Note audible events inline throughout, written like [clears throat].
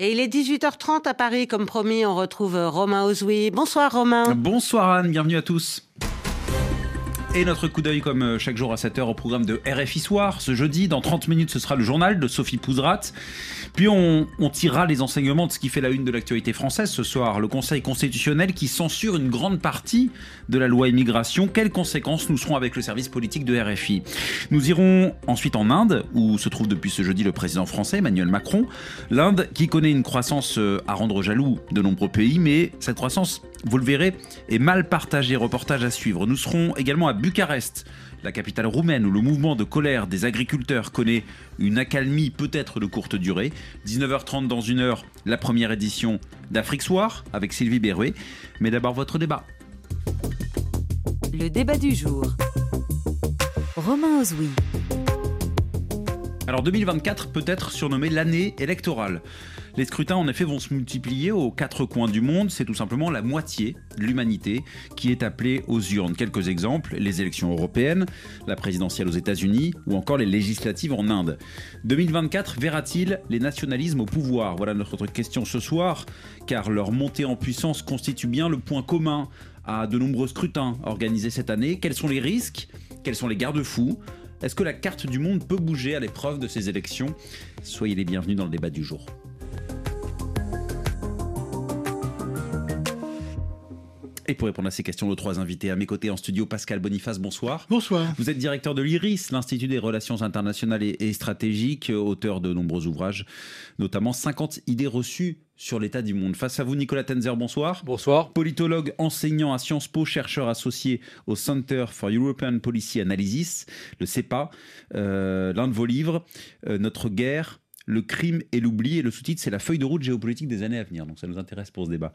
Et il est 18h30 à Paris, comme promis, on retrouve Romain Ozoui. Bonsoir Romain. Bonsoir Anne, bienvenue à tous. Et notre coup d'œil comme euh, chaque jour à 7h au programme de RFI Soir. Ce jeudi, dans 30 minutes, ce sera le journal de Sophie Pouzrat. Puis on, tirera les enseignements de ce qui fait la une de l'actualité française ce soir. Le Conseil constitutionnel qui censure une grande partie de la loi immigration. Quelles conséquences nous serons avec le service politique de RFI Nous irons ensuite en Inde, où se trouve depuis ce jeudi le président français Emmanuel Macron. L'Inde qui connaît une croissance euh, à rendre jaloux de nombreux pays, mais cette croissance, vous le verrez, est mal partagée. Reportage à suivre. Nous serons également à Bucarest la capitale roumaine où le mouvement de colère des agriculteurs connaît une accalmie peut-être de courte durée. 19h30 dans une heure, la première édition d'Afrique Soir avec Sylvie Berruet. Mais d'abord votre débat. Le débat du jour. Romain Ozoui. Alors 2024 peut être surnommé l'année électorale. Les scrutins en effet vont se multiplier aux quatre coins du monde, c'est tout simplement la moitié de l'humanité qui est appelée aux urnes. Quelques exemples, les élections européennes, la présidentielle aux États-Unis ou encore les législatives en Inde. 2024 verra-t-il les nationalismes au pouvoir? Voilà notre question ce soir, car leur montée en puissance constitue bien le point commun à de nombreux scrutins organisés cette année. Quels sont les risques? Quels sont les garde-fous? Est-ce que la carte du monde peut bouger à l'épreuve de ces élections? Soyez les bienvenus dans le débat du jour. Et pour répondre à ces questions, nos trois invités à mes côtés en studio, Pascal Boniface, bonsoir. Bonsoir. Vous êtes directeur de l'IRIS, l'Institut des relations internationales et, stratégiques, auteur de nombreux ouvrages, notamment 50 idées reçues sur l'état du monde. Face à vous, Nicolas Tenzer, bonsoir. Bonsoir. Politologue, enseignant à Sciences Po, chercheur associé au Center for European Policy Analysis, le CEPA. Euh, l'un de vos livres, euh, Notre guerre, le crime et l'oubli. Et le sous-titre, c'est la feuille de route géopolitique des années à venir. Donc ça nous intéresse pour ce débat.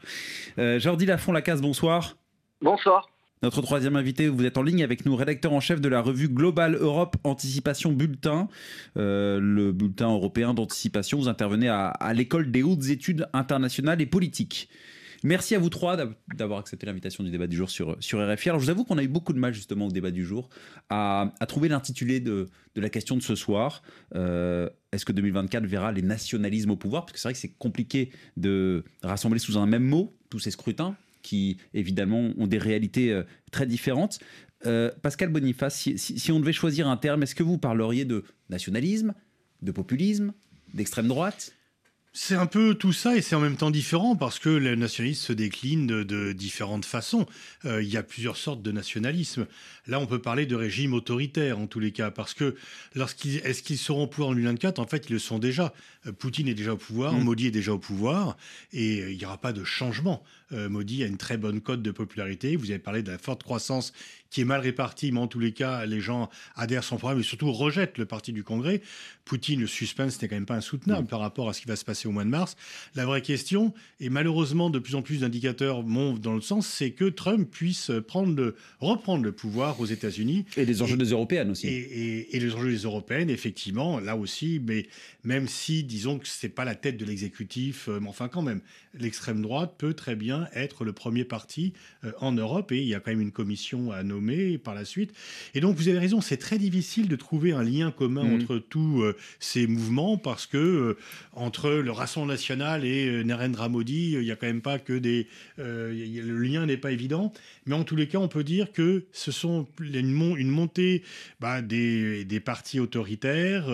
Euh, Jordi Lafont-Lacasse, bonsoir. Bonsoir. Notre troisième invité, vous êtes en ligne avec nous, rédacteur en chef de la revue Global Europe Anticipation Bulletin, euh, le bulletin européen d'anticipation. Vous intervenez à, à l'école des hautes études internationales et politiques. Merci à vous trois d'avoir accepté l'invitation du débat du jour sur, sur RFI. Alors, je vous avoue qu'on a eu beaucoup de mal, justement, au débat du jour, à, trouver l'intitulé de, de, la question de ce soir. Euh, est-ce que 2024 verra les nationalismes au pouvoir? Parce que c'est vrai que c'est compliqué de rassembler sous un même mot tous ces scrutins qui, évidemment, ont des réalités euh, très différentes. Euh, Pascal Boniface, si, si on devait choisir un terme, est-ce que vous parleriez de nationalisme, de populisme, d'extrême droite? C'est un peu tout ça et c'est en même temps différent parce que le nationalisme se décline de, différentes façons. Euh, il y a plusieurs sortes de nationalisme. Là, on peut parler de régime autoritaire en tous les cas parce que lorsqu'ils est-ce qu'ils seront au pouvoir en 2024 En fait, ils le sont déjà. Euh, Poutine est déjà au pouvoir, mmh. Modi est déjà au pouvoir et euh, il n'y aura pas de changement. Modi a une très bonne cote de popularité. Vous avez parlé de la forte croissance qui est mal répartie, mais en tous les cas, les gens adhèrent à son programme et surtout rejettent le parti du Congrès. Poutine, le suspense n'est quand même pas insoutenable mmh. par rapport à ce qui va se passer au mois de mars. La vraie question, et malheureusement de plus en plus d'indicateurs montent dans le sens, c'est que Trump puisse prendre le, reprendre le pouvoir aux États-Unis. Et les enjeux des Européennes aussi. Et, et, les enjeux des Européennes, effectivement, là aussi, mais même si, disons que ce n'est pas la tête de l'exécutif, euh, mais enfin quand même, l'extrême droite peut très bien être le premier parti euh, en Europe, et il y a quand même une commission à nommer par la suite. Et donc vous avez raison, c'est très difficile de trouver un lien commun mmh. entre tous euh, ces mouvements, parce que entre le Rassemblement national et Narendra Modi, il n'y a quand même pas que des... le lien n'est pas évident, mais en tous les cas, on peut dire que ce sont une, une montée bah, des, des, partis autoritaires,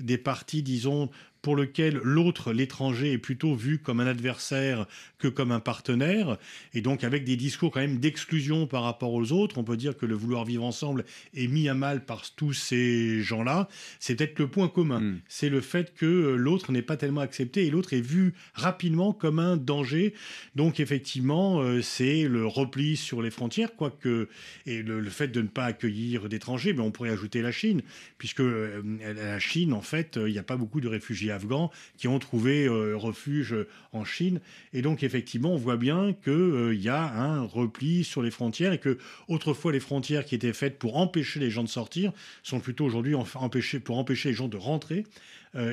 des partis, disons, pour lequel l'autre, l'étranger, est plutôt vu comme un adversaire que comme un partenaire, et donc avec des discours quand même d'exclusion par rapport aux autres. On peut dire que le vouloir vivre ensemble est mis à mal par tous ces gens-là. C'est peut-être le point commun. Hmm. C'est le fait que l'autre n'est pas tellement accepté et l'autre est vu rapidement comme un danger. Donc effectivement, euh, c'est le repli sur les frontières, quoique, et le, fait de ne pas accueillir d'étrangers, mais on pourrait ajouter la Chine, puisque euh, la Chine, en fait, il n'y a pas beaucoup de réfugiés afghans qui ont trouvé euh, refuge en Chine. Et donc, effectivement, on voit bien qu'il euh, y a un repli sur les frontières et que autrefois, les frontières qui étaient faites pour empêcher les gens de sortir sont plutôt aujourd'hui pour empêcher les gens de rentrer.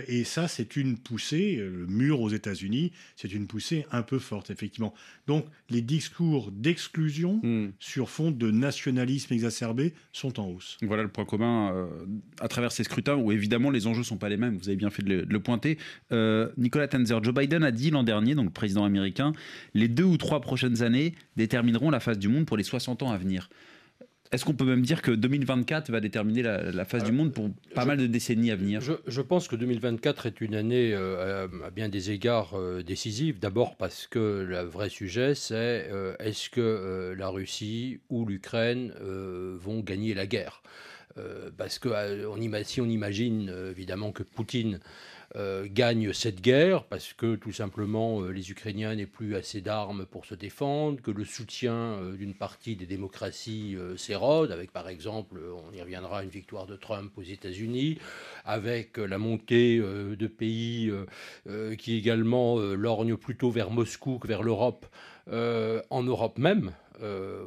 Et ça, c'est une poussée, le mur aux États-Unis, c'est une poussée un peu forte, effectivement. Donc, les discours d'exclusion hmm. sur fond de nationalisme exacerbé sont en hausse. Voilà le point commun à travers ces scrutins où évidemment les enjeux ne sont pas les mêmes. Vous avez bien fait de le, pointer. Nicolas Tenzer, Joe Biden a dit l'an dernier, donc président américain, les deux ou trois prochaines années détermineront la face du monde pour les 60 ans à venir. Est-ce qu'on peut même dire que 2024 va déterminer la, face du monde pour pas mal de décennies à venir? Je, pense que 2024 est une année euh, à bien des égards euh, décisive. D'abord parce que le vrai sujet, c'est euh, est-ce que la Russie ou l'Ukraine vont gagner la guerre? Parce que si on imagine évidemment que Poutine euh, gagne cette guerre parce que tout simplement euh, les Ukrainiens n'aient plus assez d'armes pour se défendre, que le soutien euh, d'une partie des démocraties s'érode, avec par exemple, on y reviendra, une victoire de Trump aux États-Unis, avec la montée de pays qui également lorgnent plutôt vers Moscou que vers l'Europe, en Europe même, euh,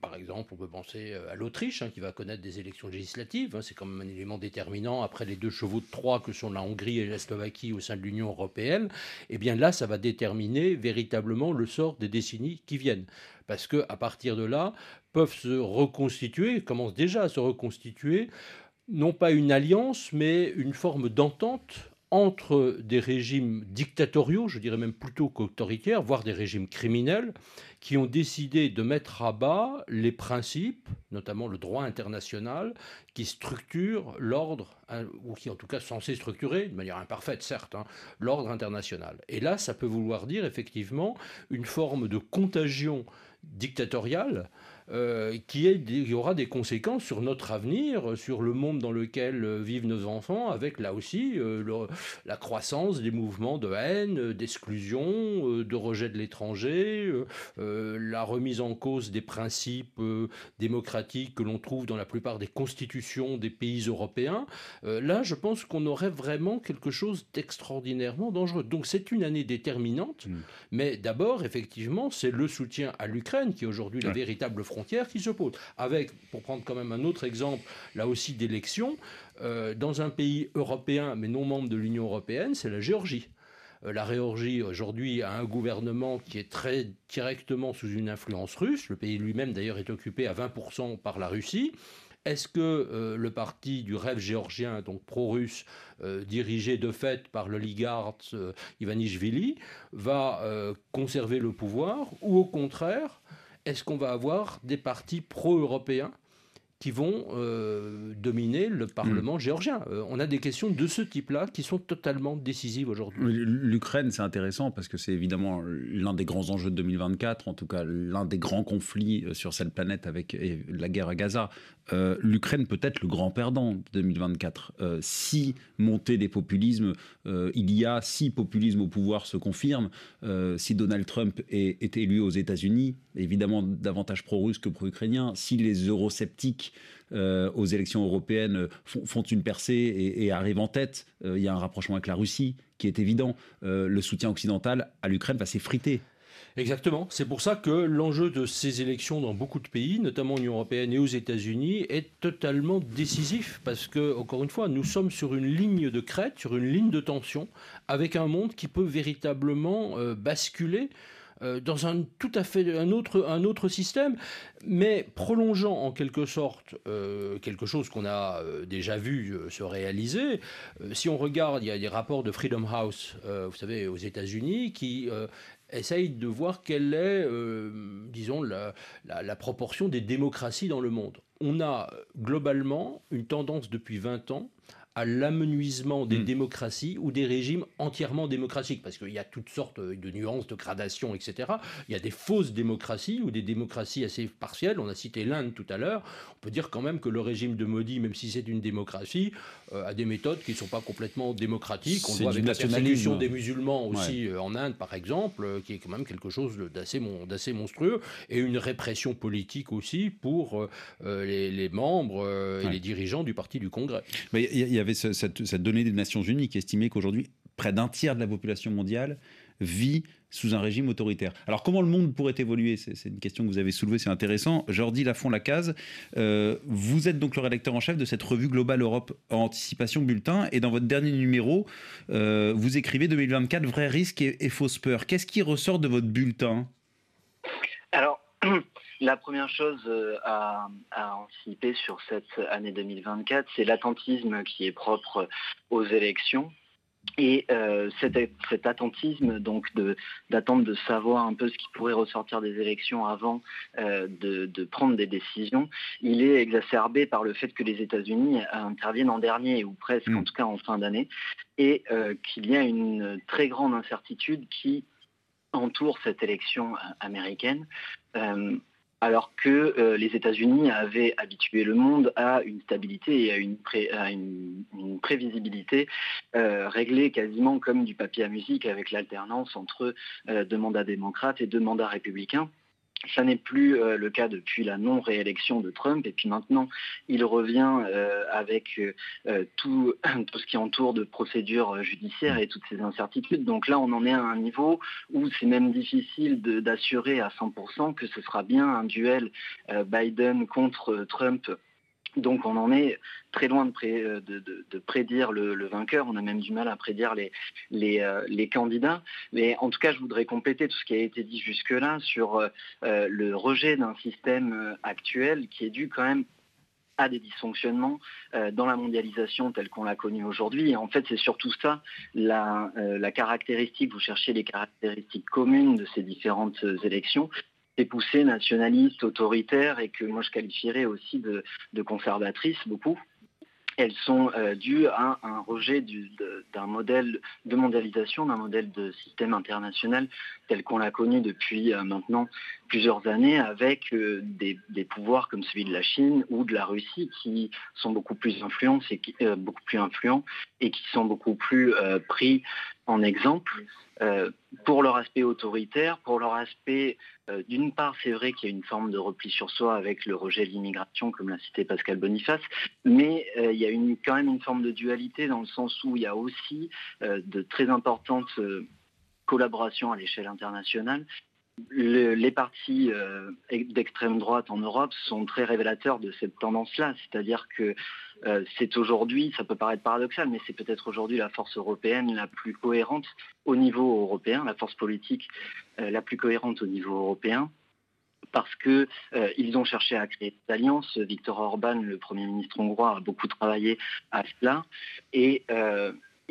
par exemple, on peut penser à l'Autriche, hein, qui va connaître des élections législatives. Hein. c'est quand même un élément déterminant après les deux chevaux de Troie que sont la Hongrie et la Slovaquie au sein de l'Union européenne. Et eh bien là, ça va déterminer véritablement le sort des décennies qui viennent. Parce que à partir de là, peuvent se reconstituer, commencent déjà à se reconstituer, non pas une alliance, mais une forme d'entente entre des régimes dictatoriaux, je dirais même plutôt qu'autoritaires, voire des régimes criminels, qui ont décidé de mettre à bas les principes, notamment le droit international, qui structurent l'ordre, hein, ou qui en tout cas sont censés structurer, de manière imparfaite certes, hein, l'ordre international. Et là, ça peut vouloir dire effectivement une forme de contagion dictatoriale euh, qui, est, aura des conséquences sur notre avenir, sur le monde dans lequel euh, vivent nos enfants, avec là aussi euh, la croissance des mouvements de haine, d'exclusion, de rejet de l'étranger, la remise en cause des principes démocratiques que l'on trouve dans la plupart des constitutions des pays européens. là, je pense qu'on aurait vraiment quelque chose d'extraordinairement dangereux. Donc c'est une année déterminante, mm. mais d'abord, effectivement, c'est le soutien à l'Ukraine qui est aujourd'hui la véritable frontières qui se posent. Avec, pour prendre quand même un autre exemple, là aussi d'élection, euh, dans un pays européen mais non membre de l'Union européenne, c'est la Géorgie. Euh, la Géorgie aujourd'hui a un gouvernement qui est très directement sous une influence russe. Le pays lui-même d'ailleurs est occupé à 20% par la Russie. Est-ce que euh, le parti du rêve géorgien, donc pro-russe, dirigé de fait par l'oligarque Ivanishvili, va conserver le pouvoir ou au contraire est-ce qu'on va avoir des partis pro-européens qui vont euh, dominer le Parlement mm. géorgien. Euh, on a des questions de ce type-là qui sont totalement décisives aujourd'hui. L'Ukraine, c'est intéressant parce que c'est évidemment l'un des grands enjeux de 2024, en tout cas l'un des grands conflits euh, sur cette planète avec la guerre à Gaza. L'Ukraine peut être le grand perdant de 2024. si montée des populismes il y a, si populisme au pouvoir se confirme, si Donald Trump est, est élu aux États-Unis, évidemment davantage pro-russe que pro-ukrainien, si les eurosceptiques euh, aux élections européennes font, une percée et, arrivent en tête. Euh, il y a un rapprochement avec la Russie qui est évident. Euh, le soutien occidental à l'Ukraine va s'effriter. Exactement. C'est pour ça que l'enjeu de ces élections dans beaucoup de pays, notamment l'Union européenne et aux États-Unis, est totalement décisif parce que, encore une fois, nous sommes sur une ligne de crête, sur une ligne de tension, avec un monde qui peut véritablement basculer euh, dans un tout à fait un autre, un autre système, mais prolongeant en quelque sorte euh, quelque chose qu'on a euh, déjà vu se réaliser. si on regarde, il y a des rapports de Freedom House, vous savez, aux États-Unis, qui essayent de voir quelle est, disons, la, la, proportion des démocraties dans le monde. On a globalement une tendance depuis 20 ans à l'amenuisement des hmm. démocraties ou des régimes entièrement démocratiques, parce qu'il y a toutes sortes de nuances, de gradations, etc. Il y a des fausses démocraties ou des démocraties assez partielles. On a cité l'Inde tout à l'heure. On peut dire quand même que le régime de Modi, même si c'est une démocratie, euh, a des méthodes qui ne sont pas complètement démocratiques. On voit avec la persécution des musulmans aussi euh, en Inde, par exemple, euh, qui est quand même quelque chose d'assez monstrueux, et une répression politique aussi pour les, membres et les dirigeants du parti du Congrès. Mais il y, avait cette, donnée des Nations Unies qui estimait qu'aujourd'hui, près d'un tiers de la population mondiale vit sous un régime autoritaire. Alors comment le monde pourrait évoluer? C'est une question que vous avez soulevée, c'est intéressant. Jordi Lafont-Lacase, euh, vous êtes donc le rédacteur en chef de cette revue Global Europe en anticipation bulletin, et dans votre dernier numéro, euh, vous écrivez 2024, vrais risques et, fausses peurs. Qu'est-ce qui ressort de votre bulletin? Alors, [clears throat] [clears throat] la première chose euh, à, à, anticiper sur cette année 2024, c'est l'attentisme qui est propre aux élections. Et euh, cet, attentisme, donc d'attendre de, savoir un peu ce qui pourrait ressortir des élections avant euh, de, prendre des décisions, il est exacerbé par le fait que les États-Unis interviennent en dernier, ou presque, mm. en tout cas en fin d'année, et euh, qu'il y a une très grande incertitude qui entoure cette élection américaine alors que euh, les États-Unis avaient habitué le monde à une stabilité et à une, prévisibilité euh, réglée quasiment comme du papier à musique avec l'alternance entre euh, deux mandats démocrates et deux mandats républicains. Ça n'est plus euh, le cas depuis la non-réélection de Trump. Et puis maintenant, il revient euh, avec euh, tout, [clears throat] tout, ce qui entoure de procédures judiciaires et toutes ces incertitudes. Donc là, on en est à un niveau où c'est même difficile d'assurer à 100% que ce sera bien un duel Biden contre Trump donc on en est très loin de, euh, prédire le, vainqueur, on a même du mal à prédire euh, les, candidats. Mais en tout cas, je voudrais compléter tout ce qui a été dit jusque-là sur euh, le rejet d'un système actuel qui est dû quand même à des dysfonctionnements dans la mondialisation telle qu'on l'a connue aujourd'hui. Et en fait, c'est surtout ça la, caractéristique, vous cherchez les caractéristiques communes de ces différentes élections, des poussées nationalistes, autoritaires et que moi je qualifierais aussi de, conservatrices beaucoup. Elles sont euh, dues à un rejet d'un modèle de mondialisation, d'un modèle de système international tel qu'on l'a connu depuis euh, maintenant plusieurs années, avec euh, des, pouvoirs comme celui de la Chine ou de la Russie qui sont beaucoup plus influents beaucoup plus influents et qui sont beaucoup plus pris en exemple. pour leur aspect autoritaire, pour leur aspect euh, d'une part, c'est vrai qu'il y a une forme de repli sur soi avec le rejet de l'immigration, comme l'a cité Pascal Boniface, mais euh, il y a quand même une forme de dualité dans le sens où il y a aussi euh, de très importantes collaborations à l'échelle internationale les partis d'extrême droite en Europe sont très révélateurs de cette tendance-là, c'est-à-dire que euh, c'est aujourd'hui, ça peut paraître paradoxal, mais c'est peut-être aujourd'hui la force européenne la plus cohérente au niveau européen, la force politique euh, la plus cohérente au niveau européen parce qu'ils euh, ont cherché à créer des alliances. Viktor Orban, le Premier ministre hongrois, a beaucoup travaillé à cela. Et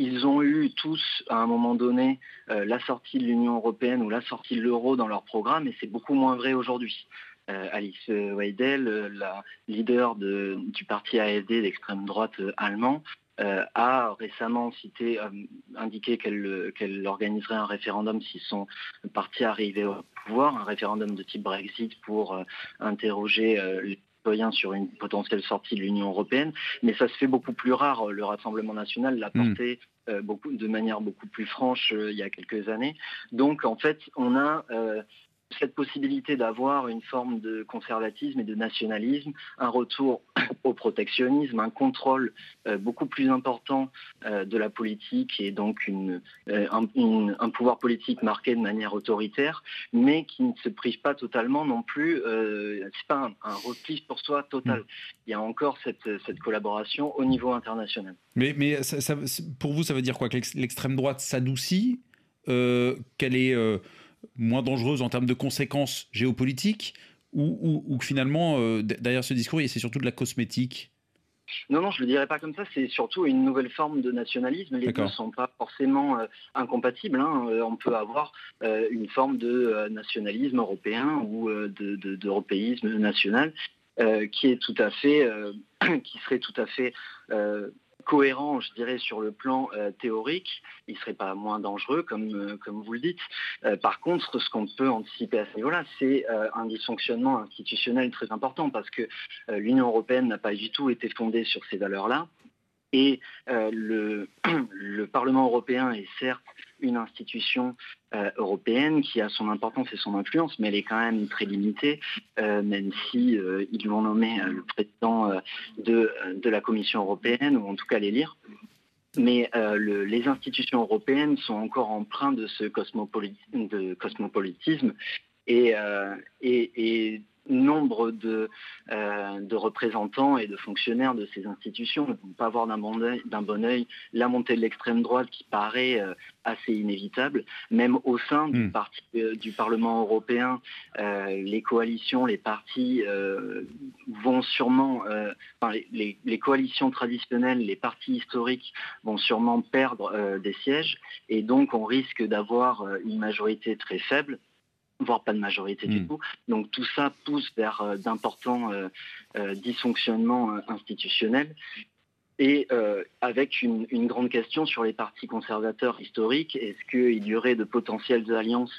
ils ont eu tous, à un moment donné, la sortie de l'Union européenne ou la sortie de l'euro dans leur programme, et c'est beaucoup moins vrai aujourd'hui. Euh, Alice Weidel, euh, la leader du parti AFD d'extrême droite euh, allemand, a récemment cité, indiqué qu'elle organiserait un référendum si son parti arrivait au pouvoir, un référendum de type Brexit pour interroger les citoyens sur une potentielle sortie de l'Union européenne. Mais ça se fait beaucoup plus rare. Le Rassemblement national l'a hmm. porté beaucoup, de manière beaucoup plus franche il y a quelques années. Donc en fait, on a cette possibilité d'avoir une forme de conservatisme et de nationalisme, un retour [coughs] au protectionnisme, un contrôle euh, beaucoup plus important euh, de la politique et donc une, euh, un, pouvoir politique marqué de manière autoritaire, mais qui ne se prive pas totalement non plus, c'est pas un, un, repli sur soi total. Mm. Il y a encore cette, cette collaboration au niveau international. Mais, mais pour vous, ça veut dire quoi? Que l'extrême droite s'adoucit Qu'elle est moins dangereuse en termes de conséquences géopolitiques ou, finalement, euh, derrière ce discours, c'est surtout de la cosmétique non, non, je ne le dirais pas comme ça. C'est surtout une nouvelle forme de nationalisme. Les deux ne sont pas forcément euh, incompatibles. Hein. Euh, on peut avoir une forme de nationalisme européen ou d'européisme national qui est tout à fait, [clears throat] qui serait tout à fait cohérent, je dirais, sur le plan euh, théorique. Il ne serait pas moins dangereux, comme, euh, vous le dites. Euh, par contre, ce qu'on peut anticiper à ce niveau-là, c'est un dysfonctionnement institutionnel très important, parce que l'Union européenne n'a pas du tout été fondée sur ces valeurs-là. Et le, [clears throat] le, Parlement européen est certes une institution euh, européenne qui a son importance et son influence, mais elle est quand même très limitée, euh, même si euh, ils vont nommer le président de, la Commission européenne, ou en tout cas l'élire. mais les institutions européennes sont encore empreintes de ce cosmopolitisme et, nombre de, euh, de, représentants et de fonctionnaires de ces institutions ne vont pas voir d'un bon, bon oeil la montée de l'extrême droite qui paraît euh, assez inévitable. Même au sein du, hmm. parti, euh, du Parlement européen, les coalitions, les partis vont sûrement, enfin, les, les, coalitions traditionnelles, les partis historiques vont sûrement perdre des sièges et donc on risque d'avoir une majorité très faible voire pas de majorité du hmm. tout. Donc tout ça pousse vers euh, d'importants euh, euh, dysfonctionnements institutionnels et avec une, grande question sur les partis conservateurs historiques. Est-ce qu'il y aurait de potentielles alliances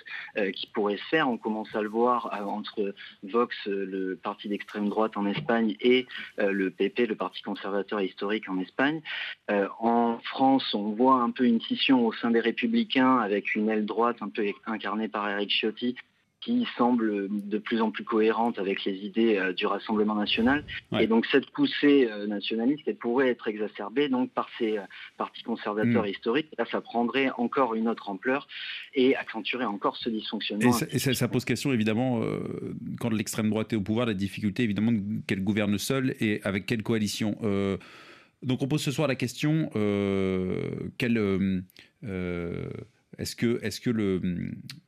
qui pourraient se faire? On commence à le voir entre Vox, le parti d'extrême droite en Espagne, et le PP, le parti conservateur historique en Espagne. en France, on voit un peu une scission au sein des républicains avec une aile droite un peu incarnée par Eric Ciotti qui semble de plus en plus cohérente avec les idées euh, du Rassemblement national. Et donc cette poussée euh, nationaliste, elle pourrait être exacerbée donc par ces euh, partis conservateurs mm. historiques. Là, ça prendrait encore une autre ampleur et accentuerait encore ce dysfonctionnement. Et ça, pose question évidemment quand l'extrême droite est au pouvoir, la difficulté évidemment qu'elle gouverne seule et avec quelle coalition. donc on pose ce soir la question quelle est-ce que, le,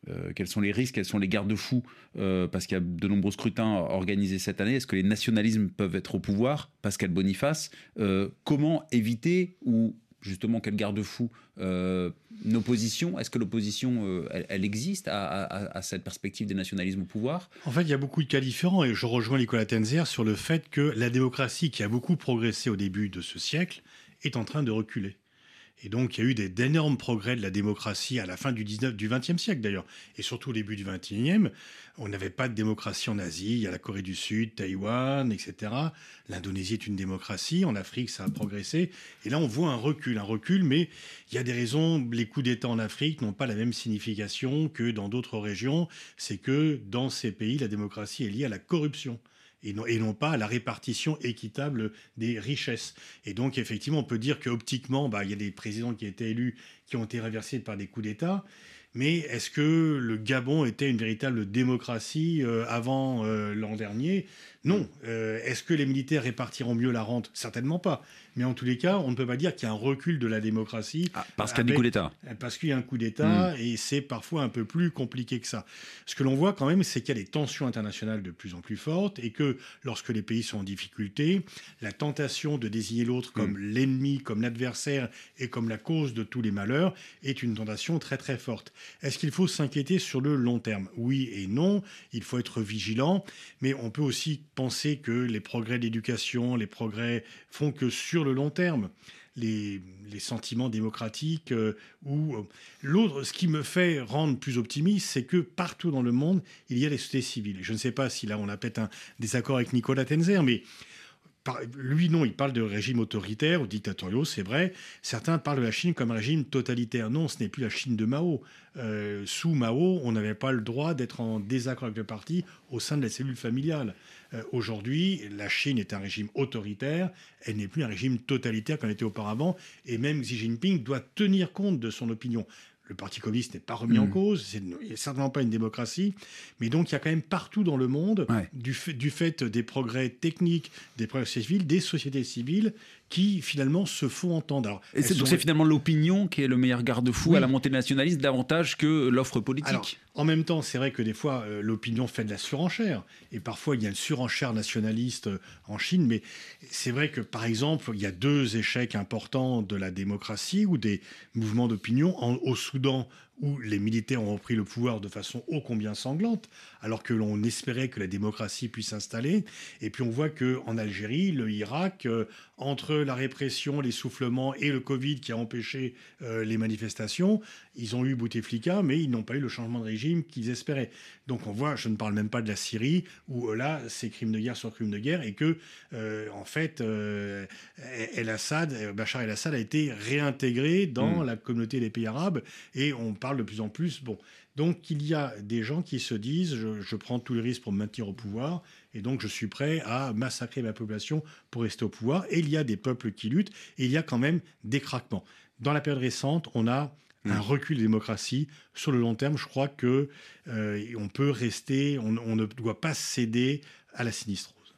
euh, quels sont les risques, quels sont les garde-fous euh, Parce qu'il y a de nombreux scrutins organisés cette année. Est-ce que les nationalismes peuvent être au pouvoir Pascal Boniface. Euh, comment éviter ou justement quel garde-fou une opposition Est-ce que l'opposition, elle, existe à, cette perspective des nationalismes au pouvoir? En fait, il y a beaucoup de cas différents et je rejoins Nicolas Tenzer sur le fait que la démocratie qui a beaucoup progressé au début de ce siècle est en train de reculer. Et donc, il y a eu d'énormes progrès de la démocratie à la fin du, 19, du 20e siècle d'ailleurs, et surtout au début du 21e. On n'avait pas de démocratie en Asie, il y a la Corée du Sud, Taïwan, etc. L'Indonésie est une démocratie, en Afrique ça a progressé, et là on voit un recul, un recul, mais il y a des raisons, les coups d'État en Afrique n'ont pas la même signification que dans d'autres régions, c'est que dans ces pays, la démocratie est liée à la corruption et non, pas à la répartition équitable des richesses. Et donc, effectivement, on peut dire qu'optiquement, bah, il y a des présidents qui été élus qui ont été réversés par des coups d'État. Mais est-ce que le Gabon était une véritable démocratie euh, avant euh, l'an dernier? Non. Euh, est-ce que les militaires répartiront mieux la rente? Certainement pas. Mais en tous les cas, on ne peut pas dire qu'il y a un recul de la démocratie. Ah, parce qu'il y a des coups d'État. Parce qu'il y a un coup d'État hmm. et c'est parfois un peu plus compliqué que ça. Ce que l'on voit quand même, c'est qu'il y a des tensions internationales de plus en plus fortes et que lorsque les pays sont en difficulté, la tentation de désigner l'autre comme hmm. l'ennemi, comme l'adversaire et comme la cause de tous les malheurs est une tentation très très forte. Est-ce qu'il faut s'inquiéter sur le long terme? Oui et non. Il faut être vigilant, mais on peut aussi penser que les progrès d'éducation, les progrès font que sur le long terme, les, sentiments démocratiques euh, ou euh, l'autre, ce qui me fait rendre plus optimiste, c'est que partout dans le monde, il y a des sociétés civiles. Je ne sais pas si là on a peut-être un désaccord avec Nicolas Tenzer, mais lui, non, il parle de régime autoritaire ou dictatoriaux, c'est vrai. Certains parlent de la Chine comme un régime totalitaire. Non, ce n'est plus la Chine de Mao. Euh, sous Mao, on n'avait pas le droit d'être en désaccord avec le parti au sein de la cellule familiale. Euh, aujourd'hui, la Chine est un régime autoritaire, elle n'est plus un régime totalitaire comme elle était auparavant, et même Xi Jinping doit tenir compte de son opinion le Parti communiste n'est pas remis en mm. cause, c'est certainement pas une démocratie, mais donc il y a quand même partout dans le monde, du, fait, du, fait, des progrès techniques, des progrès civils, des sociétés civiles qui finalement se font entendre. et c'est, donc c'est finalement l'opinion qui est le meilleur garde-fou à la montée nationaliste davantage que l'offre politique. en même temps, c'est vrai que des fois, euh, l'opinion fait de la surenchère. Et parfois, il y a une surenchère nationaliste euh, en Chine. Mais c'est vrai que, par exemple, il y a deux échecs importants de la démocratie ou des mouvements d'opinion. au Soudan, où les militaires ont repris le pouvoir de façon ô combien sanglante, alors que l'on espérait que la démocratie puisse s'installer. Et puis on voit que en Algérie, le Irak, euh, entre la répression, l'essoufflement et le Covid qui a empêché euh, les manifestations, ils ont eu Bouteflika, mais ils n'ont pas eu le changement de régime qu'ils espéraient. Donc on voit, je ne parle même pas de la Syrie, où euh, là, c'est crime de guerre sur crime de guerre, et que, en fait, El Assad, Bachar el-Assad a été réintégré dans mm. la communauté des pays arabes, et on parle de plus en plus. Bon, donc il y a des gens qui se disent je, prends tous les risques pour me maintenir au pouvoir et donc je suis prêt à massacrer ma population pour rester au pouvoir. Et il y a des peuples qui luttent et il y a quand même des craquements. Dans la période récente, on a un recul de démocratie. Sur le long terme, je crois que euh, on peut rester, on, on ne doit pas céder à la sinistrose.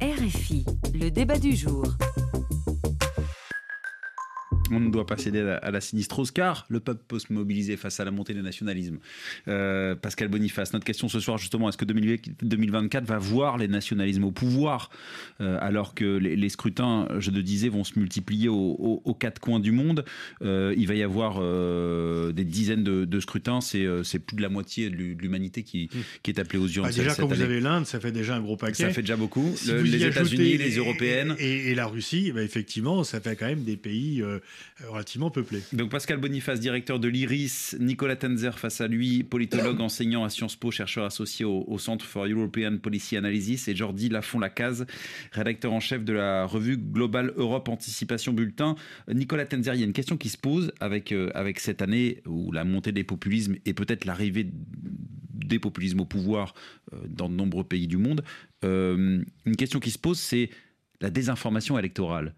RFI, le débat du jour. On ne doit pas céder à la, sinistrose car le peuple peut se mobiliser face à la montée des nationalismes. Euh, Pascal Boniface, notre question ce soir justement, est-ce que 2024 va voir les nationalismes au pouvoir euh, alors que les, scrutins, je le disais, vont se multiplier aux, quatre coins du monde? Euh, Il va y avoir des dizaines de, scrutins, c'est plus de la moitié de l'humanité qui, est appelée aux urnes. Bah, déjà, quand vous avez l'Inde, ça fait déjà un gros paquet. Ça fait déjà beaucoup. les États-Unis, les Européennes. Et, la Russie, bah, effectivement, ça fait quand même des pays relativement peuplé. Donc Pascal Boniface, directeur de l'IRIS, Nicolas Tenzer face à lui, politologue [coughs] enseignant à Sciences Po, chercheur associé au, Centre for European Policy Analysis, et Jordi Lafont-Lacaz, rédacteur en chef de la revue Global Europe Anticipation Bulletin. Nicolas Tenzer, il y a une question qui se pose avec, euh, avec cette année où la montée des populismes et peut-être l'arrivée des populismes au pouvoir euh, dans de nombreux pays du monde. Euh, une question qui se pose, c'est la désinformation électorale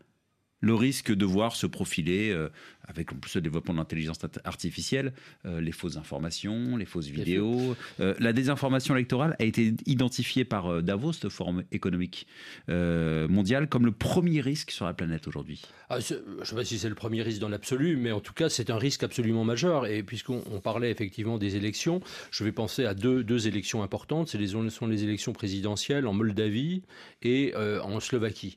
le risque de voir se profiler euh, avec en plus le développement de l'intelligence artificielle, euh, les fausses informations, les fausses vidéos. Euh, la désinformation électorale a été identifiée par euh, Davos, cette forum économique mondial, comme le premier risque sur la planète aujourd'hui. Ah, je ne sais pas si c'est le premier risque dans l'absolu, mais en tout cas, c'est un risque absolument majeur. Et puisqu'on parlait effectivement des élections, je vais penser à deux, deux élections importantes. Ce sont les élections présidentielles en Moldavie et en Slovaquie.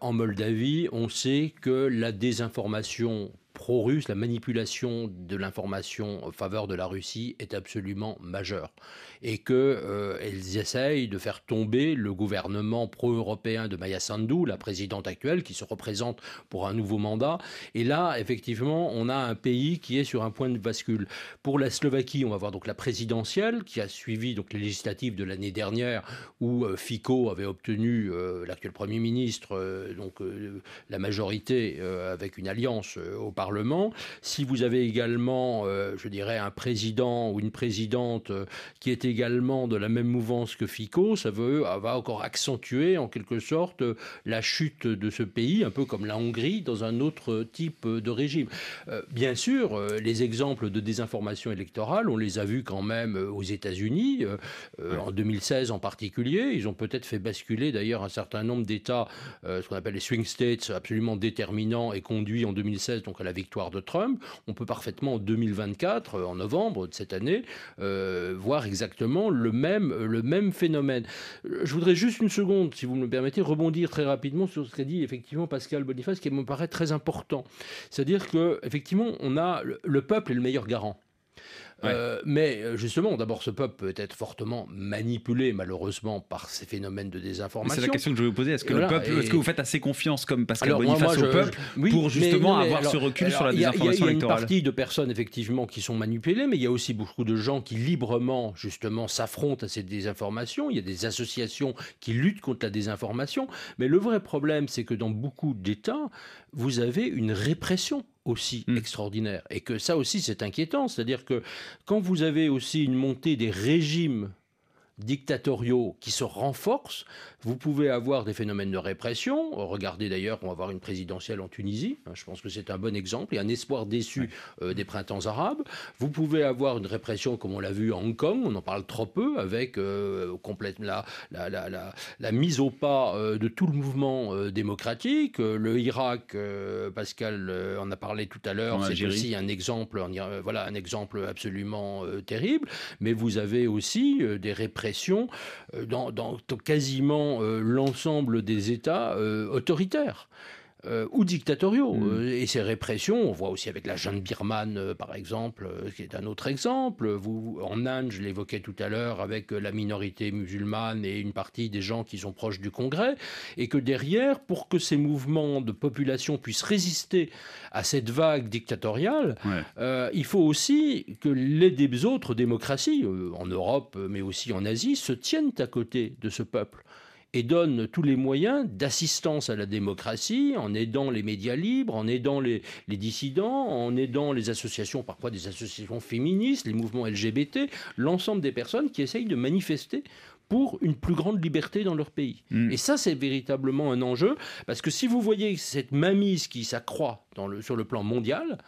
en Moldavie, on sait que la désinformation pro-russe, la manipulation de l'information en faveur de la Russie est absolument majeure. Et qu'elles euh, essayent de faire tomber le gouvernement pro-européen de Maya Sandu, la présidente actuelle, qui se représente pour un nouveau mandat. Et là, effectivement, on a un pays qui est sur un point de bascule. Pour la Slovaquie, on va voir donc la présidentielle, qui a suivi donc les législatives de l'année dernière, où euh, Fico avait obtenu, euh, l'actuel Premier ministre, donc la majorité avec une alliance au Parlement si vous avez également, euh, je dirais, un président ou une présidente euh, qui est également de la même mouvance que Fico, ça veut, va encore accentuer en quelque sorte la chute de ce pays, un peu comme la Hongrie, dans un autre type de régime. Euh, bien sûr, les exemples de désinformation électorale, on les a vus quand même aux États-Unis, en 2016 en particulier. Ils ont peut-être fait basculer d'ailleurs un certain nombre d'États, ce qu'on appelle les swing states, absolument déterminants et conduits en 2016 donc à la victoire de Trump, on peut parfaitement en 2024, euh, en novembre de cette année, euh, voir exactement le même, le même phénomène. Je voudrais juste une seconde, si vous me permettez, rebondir très rapidement sur ce qu'a dit effectivement Pascal Boniface, qui me paraît très important. C'est-à-dire que effectivement, on a le peuple est le meilleur garant. Euh, mais euh, justement, d'abord, ce peuple peut être fortement manipulé, malheureusement, par ces phénomènes de désinformation. C'est la question que je vais vous poser. Est-ce que, le peuple, est-ce que vous faites assez confiance, comme Pascal Boniface, au peuple pour justement avoir ce recul sur la désinformation électorale Il y a une partie de personnes, effectivement, qui sont manipulées, mais il y a aussi beaucoup de gens qui librement, justement, s'affrontent à cette désinformation. Il y a des associations qui luttent contre la désinformation. Mais le vrai problème, c'est que dans beaucoup d'États, vous avez une répression aussi hmm. extraordinaire. Et que ça aussi, c'est inquiétant. C'est-à-dire que quand vous avez aussi une montée des régimes dictatoriaux qui se renforcent, vous pouvez avoir des phénomènes de répression. Regardez d'ailleurs, on va avoir une présidentielle en Tunisie. Hein, je pense que c'est un bon exemple et un espoir déçu euh, des printemps arabes. Vous pouvez avoir une répression comme on l'a vu à Hong Kong. On en parle trop peu avec euh, la, la, mise au pas euh, de tout le mouvement démocratique. Le Irak, Pascal en a parlé tout à l'heure, c'est aussi un exemple, voilà, un exemple absolument terrible. Mais vous avez aussi des répressions dans, dans quasiment euh, l'ensemble des États euh, autoritaires. Euh, ou dictatoriaux. Mm. Euh, et ces répressions, on voit aussi avec la jeune birmane, euh, par exemple, qui est un autre exemple. Vous, en Inde, je l'évoquais tout à l'heure, avec la minorité musulmane et une partie des gens qui sont proches du Congrès, et que derrière, pour que ces mouvements de population puissent résister à cette vague dictatoriale, il faut aussi que les autres démocraties, en Europe, mais aussi en Asie, se tiennent à côté de ce peuple et donne tous les moyens d'assistance à la démocratie en aidant les médias libres, en aidant les, dissidents, en aidant les associations, parfois des associations féministes, les mouvements LGBT, l'ensemble des personnes qui essayent de manifester pour une plus grande liberté dans leur pays. Mm. Et ça, c'est véritablement un enjeu, parce que si vous voyez cette mainmise qui s'accroît sur le plan mondial,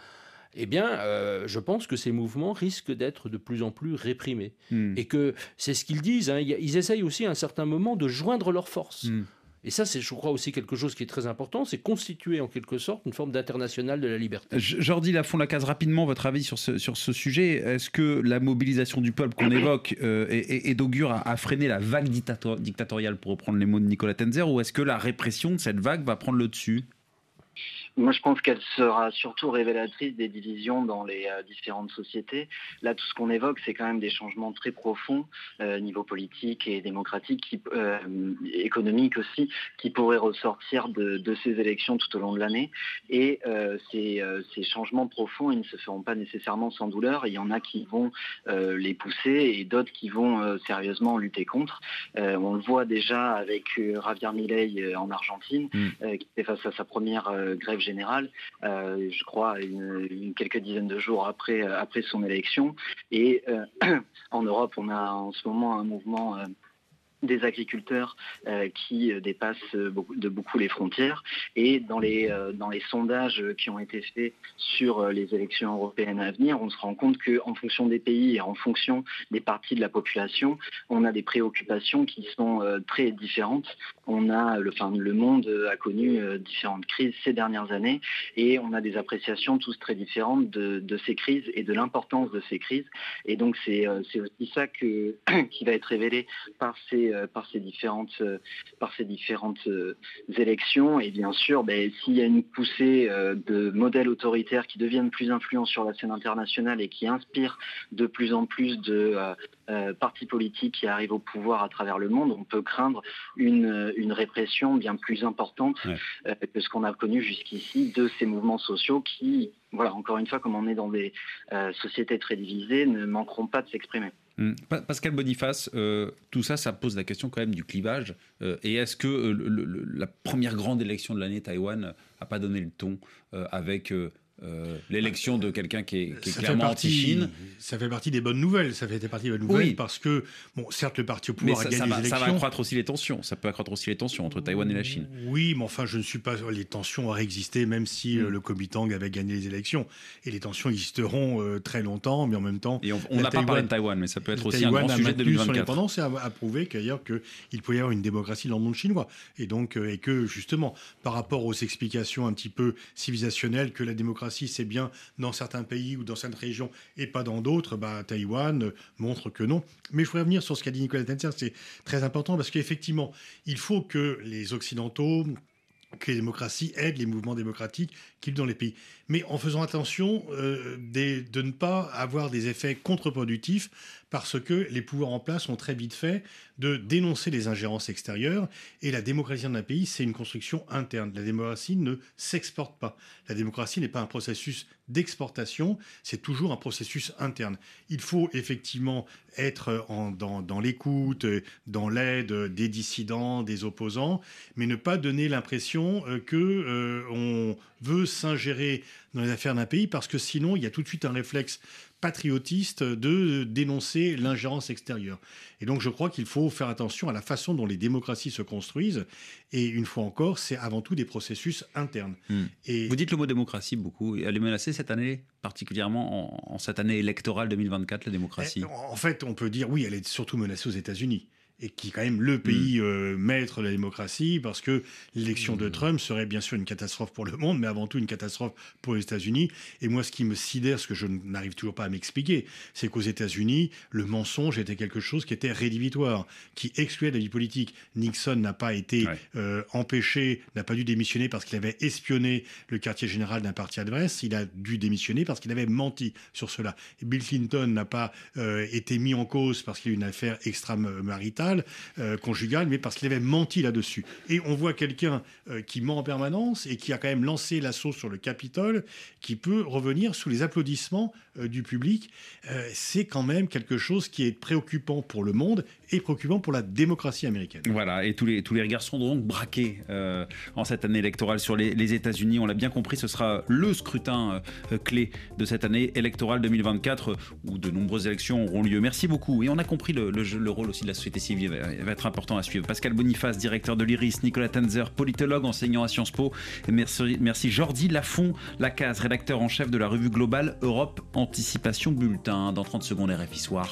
eh bien, euh, je pense que ces mouvements risquent d'être de plus en plus réprimés. Hmm. Et que c'est ce qu'ils disent, hein, ils essayent aussi à un certain moment de joindre leurs forces. Hmm. Et ça, c'est, je crois, aussi quelque chose qui est très important, c'est constituer en quelque sorte une forme d'international de la liberté. Jordi la case rapidement votre avis sur ce, sur ce sujet. Est-ce que la mobilisation du peuple qu'on évoque euh, est, d'augure à, freiner la vague dictatoriale, pour reprendre les mots de Nicolas Tenzer, ou est-ce que la répression de cette vague va prendre le dessus? Moi, je pense qu'elle sera surtout révélatrice des divisions dans les euh, différentes sociétés. Là, tout ce qu'on évoque, c'est quand même des changements très profonds, euh, niveau politique et démocratique, qui, euh, économique aussi, qui pourraient ressortir de, ces élections tout au long de l'année. Et ces, ces, changements profonds, ils ne se feront pas nécessairement sans douleur. Il y en a qui vont les pousser et d'autres qui vont sérieusement lutter contre. on le voit déjà avec Javier Milei en Argentine, mm. qui fait face à sa première grève générale, euh, je crois, une, quelques dizaines de jours après, euh, son élection. Et euh, [clears throat] en Europe, on a en ce moment un mouvement des agriculteurs euh, qui euh, dépassent euh, de beaucoup les frontières. Et dans les, dans les sondages qui ont été faits sur les élections européennes à venir, on se rend compte qu'en fonction des pays et en fonction des parties de la population, on a des préoccupations qui sont très différentes. On a, le, le monde a connu différentes crises ces dernières années et on a des appréciations tous très différentes de, de ces crises et de l'importance de ces crises. Et donc c'est aussi ça que, [coughs] qui va être révélé par ces euh, par ces différentes, euh, par ces différentes euh, élections. Et bien sûr, ben, s'il y a une poussée de modèles autoritaires qui deviennent plus influents sur la scène internationale et qui inspirent de plus en plus de partis politiques qui arrivent au pouvoir à travers le monde, on peut craindre une, une répression bien plus importante que ce qu'on a connu jusqu'ici de ces mouvements sociaux qui, voilà, encore une fois, comme on est dans des sociétés très divisées, ne manqueront pas de s'exprimer. Hum. Pascal Boniface, euh, tout ça, ça pose la question quand même du clivage. Euh, et est-ce que euh, la première grande élection de l'année, Taïwan, n'a pas donné le ton avec euh, l'élection de quelqu'un qui est, clairement anti-Chine. Ça fait partie des bonnes nouvelles. Ça fait partie des bonnes nouvelles parce que, bon, certes, le parti au pouvoir a gagné ça les élections. Ça va accroître aussi les tensions. Ça peut accroître aussi les tensions entre Taïwan et la Chine. Oui, mais enfin, je ne suis pas. Les tensions auraient existé même si euh, mm. le Kuomintang avait gagné les élections. Et les tensions existeront euh, très longtemps, mais en même temps. Et on n'a pas parlé de Taïwan, mais ça peut être aussi un grand sujet de 2024. Son indépendance et a, prouvé qu'ailleurs qu'il pouvait y avoir une démocratie dans le monde chinois. Et donc, et que justement, par rapport aux explications un petit peu civilisationnelles que la démocratie, c'est bien dans certains pays ou dans certaines régions et pas dans d'autres, bah, Taïwan euh, montre que non. Mais je voudrais revenir sur ce qu'a dit Nicolas Tenzer, c'est très important parce qu'effectivement, il faut que les Occidentaux, que les démocraties aident les mouvements démocratiques qu'ils dans les pays. Mais en faisant attention euh, de ne pas avoir des effets contre-productifs parce que les pouvoirs en place ont très vite fait de dénoncer les ingérences extérieures. Et la démocratie d'un pays, c'est une construction interne. La démocratie ne s'exporte pas. La démocratie n'est pas un processus d'exportation, c'est toujours un processus interne. Il faut effectivement être dans, l'écoute, dans l'aide des dissidents, des opposants, mais ne pas donner l'impression euh, que euh, on veut s'ingérer dans les affaires d'un pays parce que sinon il y a tout de suite un réflexe patriotiste de dénoncer l'ingérence extérieure. Et donc je crois qu'il faut faire attention à la façon dont les démocraties se construisent. Et une fois encore, c'est avant tout des processus internes. Hmm. Et Vous dites le mot démocratie beaucoup. Elle est menacée cette année, particulièrement en, cette année électorale 2024, la démocratie? Eh, En fait, on peut dire oui, elle est surtout menacée aux États-Unis et qui est quand même le pays mm. euh, maître de la démocratie, parce que l'élection de mm. Trump serait bien sûr une catastrophe pour le monde, mais avant tout une catastrophe pour les États-Unis. Et moi, ce qui me sidère, ce que je n'arrive toujours pas à m'expliquer, c'est qu'aux États-Unis, le mensonge était quelque chose qui était rédhibitoire, qui excluait la vie politique. Nixon n'a pas été euh, empêché, n'a pas dû démissionner parce qu'il avait espionné le quartier général d'un parti adverse. Il a dû démissionner parce qu'il avait menti sur cela. Bill Clinton n'a pas euh, été mis en cause parce qu'il y a une affaire extramaritale euh, conjugale, mais parce qu'il avait menti là-dessus. Et on voit quelqu'un euh, qui ment en permanence et qui a quand même lancé l'assaut sur le Capitole, qui peut revenir sous les applaudissements du public, c'est quand même quelque chose qui est préoccupant pour le monde et préoccupant pour la démocratie américaine. Voilà, et tous les, tous les regards sont donc braqués en cette année électorale sur les, États-Unis. On l'a bien compris, ce sera le scrutin clé de cette année électorale 2024 où de nombreuses élections auront lieu. Merci beaucoup. Et on a compris le, le, rôle aussi de la société civile va être important à suivre. Pascal Boniface, directeur de l'IRIS, Nicolas Tanzer, politologue enseignant à Sciences Po. Et merci, merci Jordi Lafont, Lacaze, rédacteur en chef de la revue globale Europe Anticipation Bulletin. Dans 30 secondes, RFI Soir.